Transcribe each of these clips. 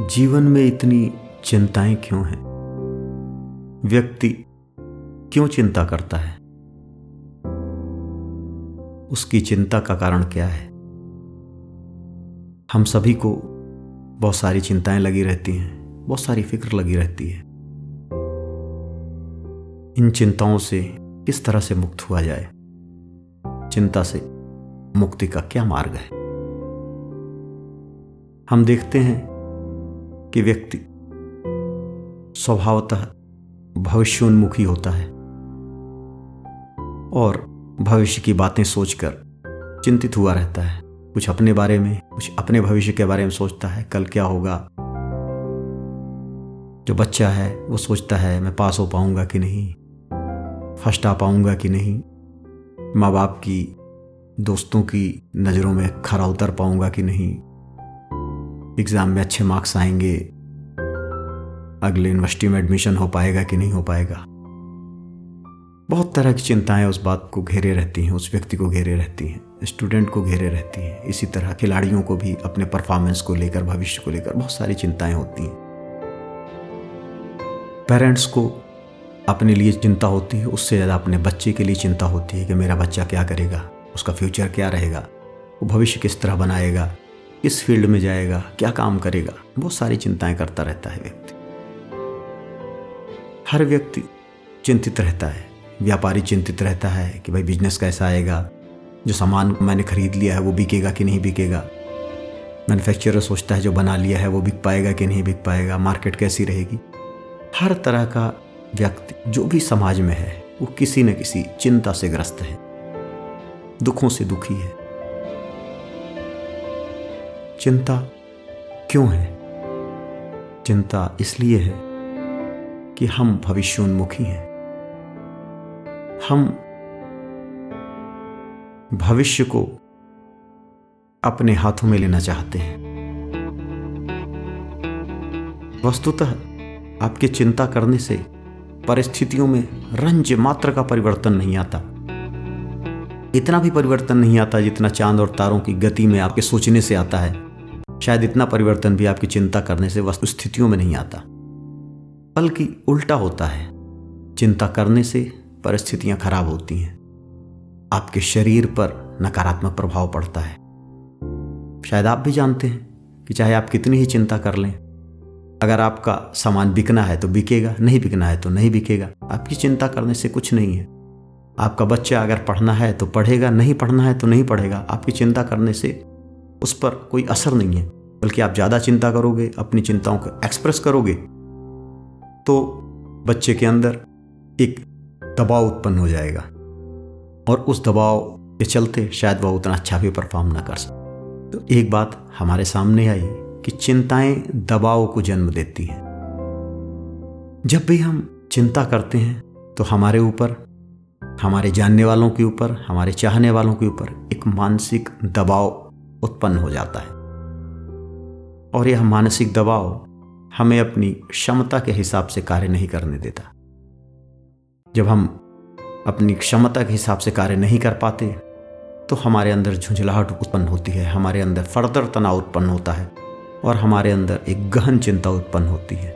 जीवन में इतनी चिंताएँ क्यों हैं? व्यक्ति क्यों चिंता करता है? उसकी चिंता का कारण क्या है? हम सभी को बहुत सारी चिंताएँ लगी रहती हैं, बहुत सारी फ़िक्र लगी रहती है। इन चिंताओं से किस तरह से मुक्त हुआ जाए? चिंता से मुक्ति का क्या मार्ग है? हम देखते हैं कि व्यक्ति। स्वभावतः भविष्योन्मुखी होता है। और भविष्य की बातें सोचकर चिंतित हुआ रहता है। कुछ अपने बारे में, कुछ अपने भविष्य के बारे में सोचता है, कल क्या होगा। जो बच्चा है, वो सोचता है, मैं पास हो पाऊँगा कि नहीं? फ़र्स्ट आ पाऊँगा कि नहीं? माँ बाप की दोस्तों की नज़रों में खरा उतर पाऊँगा कि नहीं? एग्ज़ाम में अच्छे मार्क्स आएँगे। अगले यूनिवर्सिटी में एडमिशन हो पाएगा कि नहीं हो पाएगा? बहुत तरह की चिंताएँ उस बात को घेरे रहती हैं, उस व्यक्ति को घेरे रहती हैं स्टूडेंट को घेरे रहती हैं। इसी तरह खिलाड़ियों को भी अपने परफॉर्मेंस को लेकर, भविष्य को लेकर बहुत सारी चिंताएँ होती हैं। पेरेंट्स को अपने लिए चिंता होती है, उससे ज़्यादा अपने बच्चे के लिए चिंता होती है कि मेरा बच्चा क्या करेगा, उसका फ्यूचर क्या रहेगा, वो भविष्य किस तरह बनाएगा। किस फ़ील्ड में जाएगा, क्या काम करेगा? बहुत सारी चिंताएँ करता रहता है व्यक्ति। हर व्यक्ति चिंतित रहता है। व्यापारी चिंतित रहता है कि भाई बिज़नेस कैसा आएगा? जो सामान मैंने खरीद लिया है वो बिकेगा कि नहीं बिकेगा? मैन्युफैक्चरर सोचता है जो बना लिया है वो बिक पाएगा कि नहीं बिक पाएगा? मार्केट कैसी रहेगी? हर तरह का व्यक्ति जो भी समाज में है, वो किसी न किसी चिंता से ग्रस्त है। दुखों से दुखी है। चिंता क्यों है? चिंता इसलिए है कि हम भविष्योन्मुखी हैं। हम भविष्य को अपने हाथों में लेना चाहते हैं। वस्तुतः आपके चिंता करने से परिस्थितियों में रंज मात्र का परिवर्तन नहीं आता। इतना भी परिवर्तन नहीं आता जितना चाँद और तारों की गति में आपके सोचने से आता है। शायद इतना परिवर्तन भी आपकी चिंता करने से वस्तु स्थितियों में नहीं आता। बल्कि उल्टा होता है। चिंता करने से परिस्थितियाँ खराब होती हैं। आपके शरीर पर नकारात्मक प्रभाव पड़ता है। शायद आप भी जानते हैं कि चाहे आप कितनी ही चिंता कर लें, अगर आपका सामान बिकना है तो बिकेगा, नहीं बिकना है तो नहीं बिकेगा। आपकी चिंता करने से कुछ नहीं है। आपका बच्चा अगर पढ़ना है तो पढ़ेगा, नहीं पढ़ना है तो नहीं पढ़ेगा। आपकी चिंता करने से उस पर कोई असर नहीं है, बल्कि आप ज़्यादा चिंता करोगे, अपनी चिंताओं को एक्सप्रेस करोगे तो बच्चे के अंदर एक दबाव उत्पन्न हो जाएगा। और उस दबाव के चलते शायद वह उतना अच्छा भी परफॉर्म ना कर सके। तो एक बात हमारे सामने आई कि चिंताएँ दबाव को जन्म देती हैं। जब भी हम चिंता करते हैं तो हमारे ऊपर, हमारे जानने वालों के ऊपर, हमारे चाहने वालों के ऊपर एक मानसिक दबाव उत्पन्न हो जाता है। और यह मानसिक दबाव हमें अपनी क्षमता के हिसाब से कार्य नहीं करने देता। जब हम अपनी क्षमता के हिसाब से कार्य नहीं कर पाते तो हमारे अंदर झुंझलाहट उत्पन्न होती है, हमारे अंदर फर्दर तनाव उत्पन्न होता है, और हमारे अंदर एक गहन चिंता उत्पन्न होती है।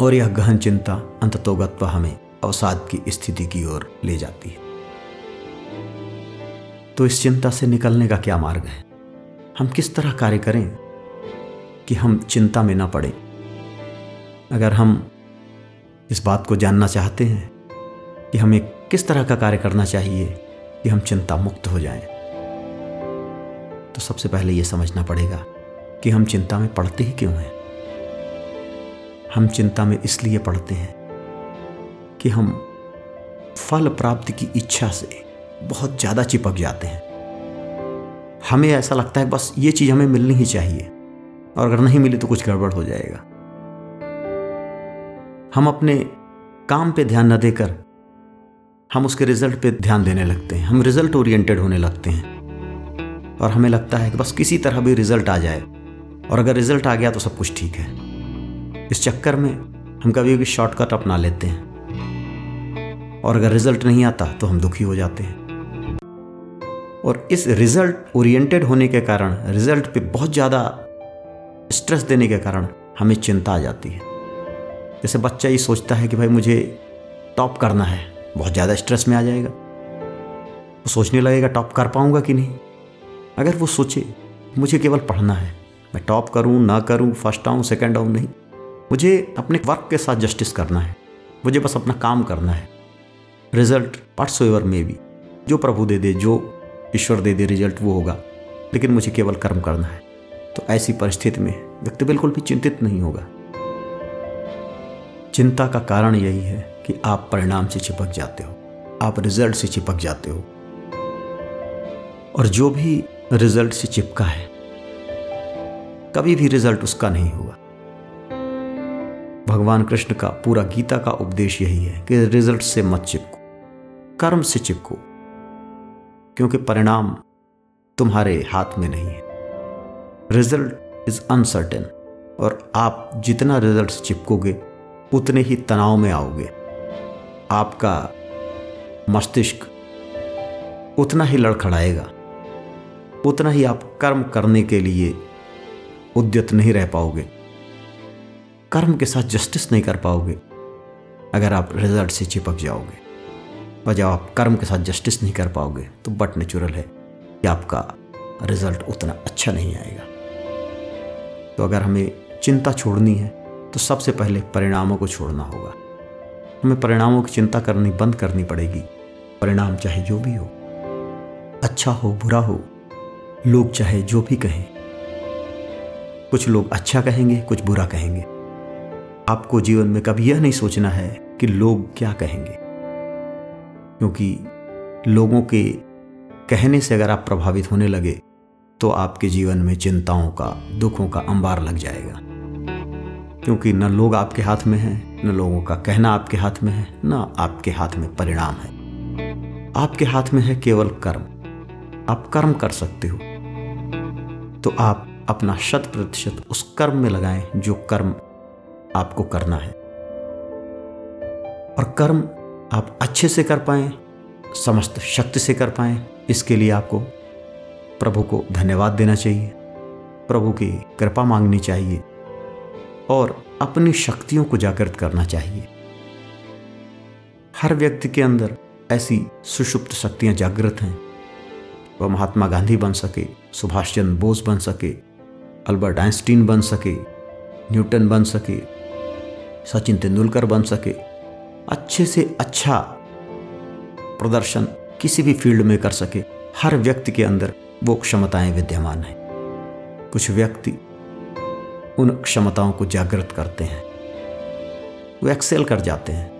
और यह गहन चिंता अंततोगत्व हमें अवसाद की स्थिति की ओर ले जाती है। तो इस चिंता से निकलने का क्या मार्ग है? हम किस तरह कार्य करें कि हम चिंता में ना पड़े? अगर हम इस बात को जानना चाहते हैं कि हमें किस तरह का कार्य करना चाहिए कि हम चिंता मुक्त हो जाएँ, तो सबसे पहले यह समझना पड़ेगा कि हम चिंता में पड़ते ही क्यों हैं? हम चिंता में इसलिए पड़ते हैं कि हम फल प्राप्ति की इच्छा से बहुत ज़्यादा चिपक जाते हैं। हमें ऐसा लगता है, बस ये चीज़ हमें मिलनी ही चाहिए। और अगर नहीं मिली तो कुछ गड़बड़ हो जाएगा। हम अपने काम पे ध्यान न देकर हम उसके रिज़ल्ट पे ध्यान देने लगते हैं। हम रिज़ल्ट ओरिएंटेड होने लगते हैं। और हमें लगता है कि बस किसी तरह भी रिज़ल्ट आ जाए। और अगर रिज़ल्ट आ गया तो सब कुछ ठीक है। इस चक्कर में हम कभी कभी शॉर्टकट अपना लेते हैं। और अगर रिज़ल्ट नहीं आता तो हम दुखी हो जाते हैं। और इस रिज़ल्ट ओरिएंटेड होने के कारण, रिज़ल्ट पे बहुत ज़्यादा स्ट्रेस देने के कारण हमें चिंता आ जाती है। जैसे बच्चा ये सोचता है कि भाई मुझे टॉप करना है, बहुत ज़्यादा स्ट्रेस में आ जाएगा। वो सोचने लगेगा, टॉप कर पाऊँगा कि नहीं? अगर वो सोचे, मुझे केवल पढ़ना है, मैं टॉप करूँ, ना करूँ, फ़र्स्ट आऊँ, सेकंड आऊँ, नहीं। मुझे अपने वर्क के साथ जस्टिस करना है, मुझे बस अपना काम करना है। रिज़ल्ट पार्ट्स एवर में भी जो प्रभु दे दे, जो ईश्वर दे दे रिज़ल्ट वो होगा। लेकिन मुझे केवल कर्म करना है। तो ऐसी परिस्थिति में व्यक्ति बिल्कुल भी चिंतित नहीं होगा। चिंता का कारण यही है कि आप परिणाम से चिपक जाते हो। आप रिज़ल्ट से चिपक जाते हो। और जो भी रिज़ल्ट से चिपका है, कभी भी रिज़ल्ट उसका नहीं हुआ भगवान कृष्ण का पूरा गीता का उपदेश यही है कि रिज़ल्ट से मत चिपको, कर्म से चिपको। क्योंकि परिणाम तुम्हारे हाथ में नहीं है। रिज़ल्ट इज़ अनसर्टेन और आप जितना रिज़ल्ट चिपकोगे, उतने ही तनाव में आओगे। आपका मस्तिष्क उतना ही लड़खड़ाएगा। उतना ही आप कर्म करने के लिए उद्यत नहीं रह पाओगे। कर्म के साथ जस्टिस नहीं कर पाओगे, अगर आप रिज़ल्ट से चिपक जाओगे। और जब आप कर्म के साथ जस्टिस नहीं कर पाओगे तो बट नेचुरल है कि आपका रिज़ल्ट उतना अच्छा नहीं आएगा। तो अगर हमें चिंता छोड़नी है तो सबसे पहले परिणामों को छोड़ना होगा। हमें परिणामों की चिंता करनी, बंद करनी पड़ेगी। परिणाम चाहे जो भी हो अच्छा हो, बुरा हो, लोग चाहे जो भी कहें। कुछ लोग अच्छा कहेंगे, कुछ बुरा कहेंगे। आपको जीवन में कभी यह नहीं सोचना है कि लोग क्या कहेंगे। क्योंकि लोगों के कहने से अगर आप प्रभावित होने लगे तो आपके जीवन में चिंताओं का, दुखों का अंबार लग जाएगा। क्योंकि न लोग आपके हाथ में हैं, न लोगों का कहना आपके हाथ में है, न आपके हाथ में परिणाम है। आपके हाथ में है केवल कर्म। आप कर्म कर सकते हो। तो आप अपना शत प्रतिशत उस कर्म में लगाएँ, जो कर्म आपको करना है। और कर्म आप अच्छे से कर पाए, समस्त शक्ति से कर पाए, इसके लिए आपको प्रभु को धन्यवाद देना चाहिए, प्रभु की कृपा मांगनी चाहिए और अपनी शक्तियों को जागृत करना चाहिए। हर व्यक्ति के अंदर ऐसी सुषुप्त शक्तियाँ जागृत हैं। वह महात्मा गांधी बन सके सुभाष चंद्र बोस बन सके, अल्बर्ट आइंस्टीन बन सके, न्यूटन बन सके, सचिन तेंदुलकर बन सके अच्छे से अच्छा प्रदर्शन किसी भी फ़ील्ड में कर सके। हर व्यक्ति के अंदर वो क्षमताएँ विद्यमान हैं। कुछ व्यक्ति उन क्षमताओं को जागृत करते हैं। वो एक्सेल कर जाते हैं।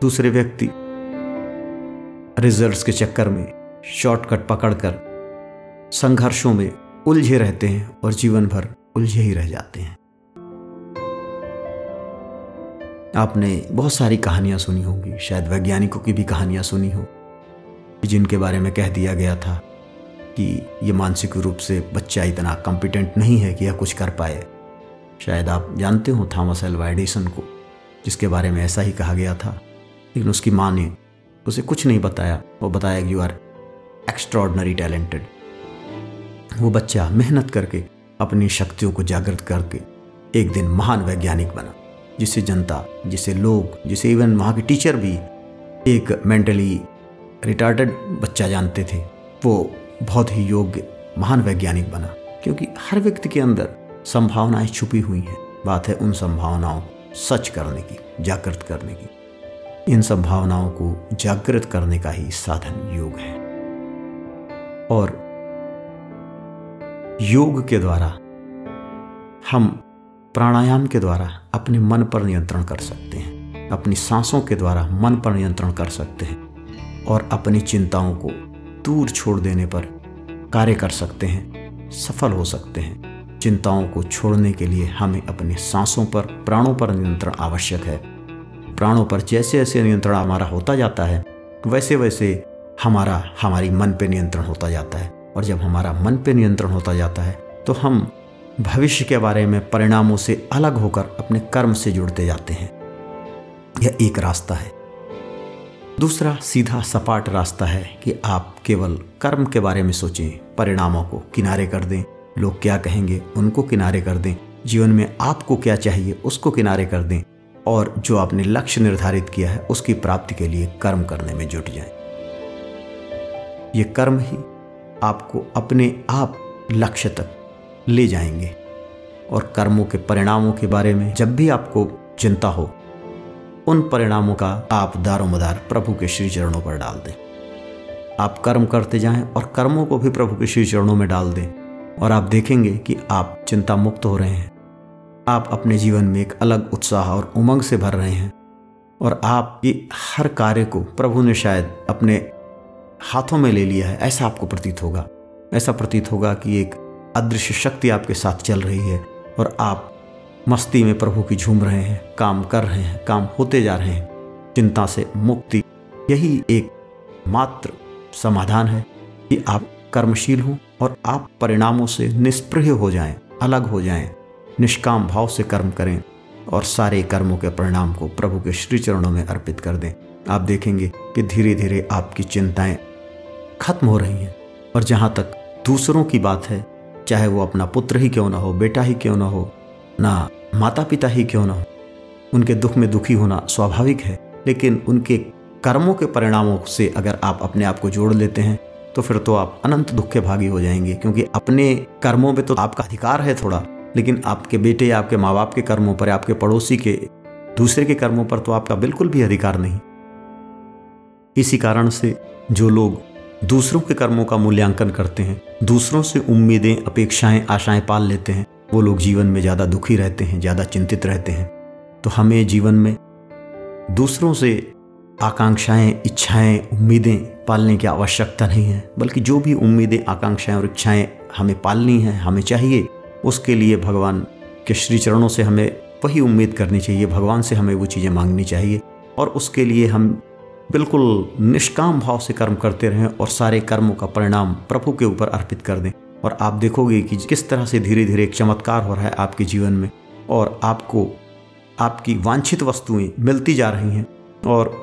दूसरे व्यक्ति रिजल्ट्स के चक्कर में शॉर्टकट पकड़कर संघर्षों में उलझे रहते हैं और जीवन भर उलझे ही रह जाते हैं। आपने बहुत सारी कहानियाँ सुनी होंगी, शायद वैज्ञानिकों की भी कहानियाँ सुनी हो, जिनके बारे में कह दिया गया था कि ये मानसिक रूप से बच्चा इतना कॉम्पिटेंट नहीं है कि यह कुछ कर पाए। शायद आप जानते हो थॉमस एल्वा एडिसन को, जिसके बारे में ऐसा ही कहा गया था, लेकिन उसकी माँ ने उसे कुछ नहीं बताया। वो बताया कि यू आर एक्स्ट्रॉर्डनरी टैलेंटेड वो बच्चा मेहनत करके अपनी शक्तियों को जागृत करके एक दिन महान वैज्ञानिक बना। जिसे जनता जिसे लोग जिसे इवन वहाँ के टीचर भी एक मेंटली रिटार्टेड बच्चा जानते थे। वो बहुत ही योग्य, महान वैज्ञानिक बना। क्योंकि हर व्यक्ति के अंदर संभावनाएँ छुपी हुई हैं। बात है उन संभावनाओं सच करने की, जागृत करने की। इन संभावनाओं को जागृत करने का ही साधन योग है। और योग के द्वारा हम प्राणायाम के द्वारा अपने मन पर नियंत्रण कर सकते हैं, अपनी सांसों के द्वारा मन पर नियंत्रण कर सकते हैं और अपनी चिंताओं को दूर छोड़ देने पर कार्य कर सकते हैं, सफल हो सकते हैं। चिंताओं को छोड़ने के लिए हमें अपने सांसों पर, प्राणों पर नियंत्रण आवश्यक है। प्राणों पर जैसे जैसे नियंत्रण हमारा होता जाता है वैसे वैसे हमारा, हमारी मन पे नियंत्रण होता जाता है। और जब हमारा मन पे नियंत्रण होता जाता है तो हम भविष्य के बारे में परिणामों से अलग होकर अपने कर्म से जुड़ते जाते हैं। यह एक रास्ता है। दूसरा सीधा सपाट रास्ता है कि आप केवल कर्म के बारे में सोचें, परिणामों को किनारे कर दें। लोग क्या कहेंगे? उनको किनारे कर दें। जीवन में आपको क्या चाहिए? उसको किनारे कर दें। और जो आपने लक्ष्य निर्धारित किया है, उसकी प्राप्ति के लिए कर्म करने में जुट जाएँ। ये कर्म ही आपको अपने आप लक्ष्य तक ले जाएँगे। और कर्मों के परिणामों के बारे में जब भी आपको चिंता हो, उन परिणामों का आप दारोमदार प्रभु के श्री चरणों पर डाल दें। आप कर्म करते जाएँ और कर्मों को भी प्रभु के श्री चरणों में डाल दें। और आप देखेंगे कि आप चिंता मुक्त हो रहे हैं। आप अपने जीवन में एक अलग उत्साह और उमंग से भर रहे हैं। और आपकी हर कार्य को प्रभु ने शायद अपने हाथों में ले लिया है, ऐसा आपको प्रतीत होगा। ऐसा प्रतीत होगा कि एक अदृश्य शक्ति आपके साथ चल रही है और आप मस्ती में प्रभु की झूम रहे हैं काम कर रहे हैं काम होते जा रहे हैं। चिंता से मुक्ति यही एक मात्र समाधान है कि आप कर्मशील हों और आप परिणामों से निष्प्रह हो जाएँ, अलग हो जाएँ, निष्काम भाव से कर्म करें और सारे कर्मों के परिणाम को प्रभु के श्री चरणों में अर्पित कर दें। आप देखेंगे कि धीरे धीरे आपकी चिंताएँ खत्म हो रही हैं और जहाँ तक दूसरों की बात है चाहे वो अपना पुत्र ही क्यों ना हो, बेटा ही क्यों ना हो, ना माता पिता ही क्यों ना हो, उनके दुख में दुखी होना स्वाभाविक है। लेकिन उनके कर्मों के परिणामों से अगर आप अपने आप को जोड़ लेते हैं तो फिर तो आप अनंत दुख के भागी हो जाएँगे, क्योंकि अपने कर्मों में तो आपका अधिकार है थोड़ा, लेकिन आपके बेटे या आपके माँ बाप के कर्मों पर आपके पड़ोसी के दूसरे के कर्मों पर तो आपका बिल्कुल भी अधिकार नहीं। इसी कारण से जो लोग दूसरों के कर्मों का मूल्यांकन करते हैं, दूसरों से उम्मीदें, अपेक्षाएँ, आशाएँ पाल लेते हैं। वो लोग जीवन में ज़्यादा दुखी रहते हैं, ज़्यादा चिंतित रहते हैं। तो हमें जीवन में दूसरों से आकांक्षाएँ, इच्छाएँ, उम्मीदें पालने की आवश्यकता नहीं है, बल्कि जो भी उम्मीदें, आकांक्षाएँ और इच्छाएँ हमें पालनी हैं, हमें चाहिए, उसके लिए भगवान के श्री चरणों से हमें वही उम्मीद करनी चाहिए, भगवान से हमें वो चीज़ें मांगनी चाहिए और उसके लिए हम बिल्कुल निष्काम भाव से कर्म करते रहें और सारे कर्मों का परिणाम प्रभु के ऊपर अर्पित कर दें। और आप देखोगे कि किस तरह से धीरे धीरे एक चमत्कार हो रहा है आपके जीवन में और आपको आपकी वांछित वस्तुएँ मिलती जा रही हैं और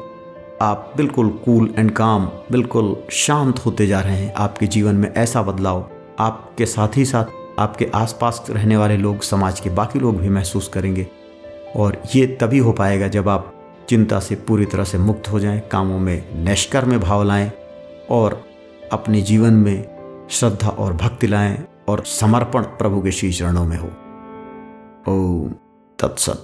आप बिल्कुल कूल एंड काम, बिल्कुल शांत होते जा रहे हैं। आपके जीवन में ऐसा बदलाव आपके साथ ही साथ आपके आसपास रहने वाले लोग, समाज के बाकी लोग भी महसूस करेंगे और ये तभी हो पाएगा जब आप चिंता से पूरी तरह से मुक्त हो जाएँ, कामों में निष्कर्म भाव लाएँ और अपने जीवन में श्रद्धा और भक्ति लाएँ और समर्पण प्रभु के श्री चरणों में हो। ओ तत्सत।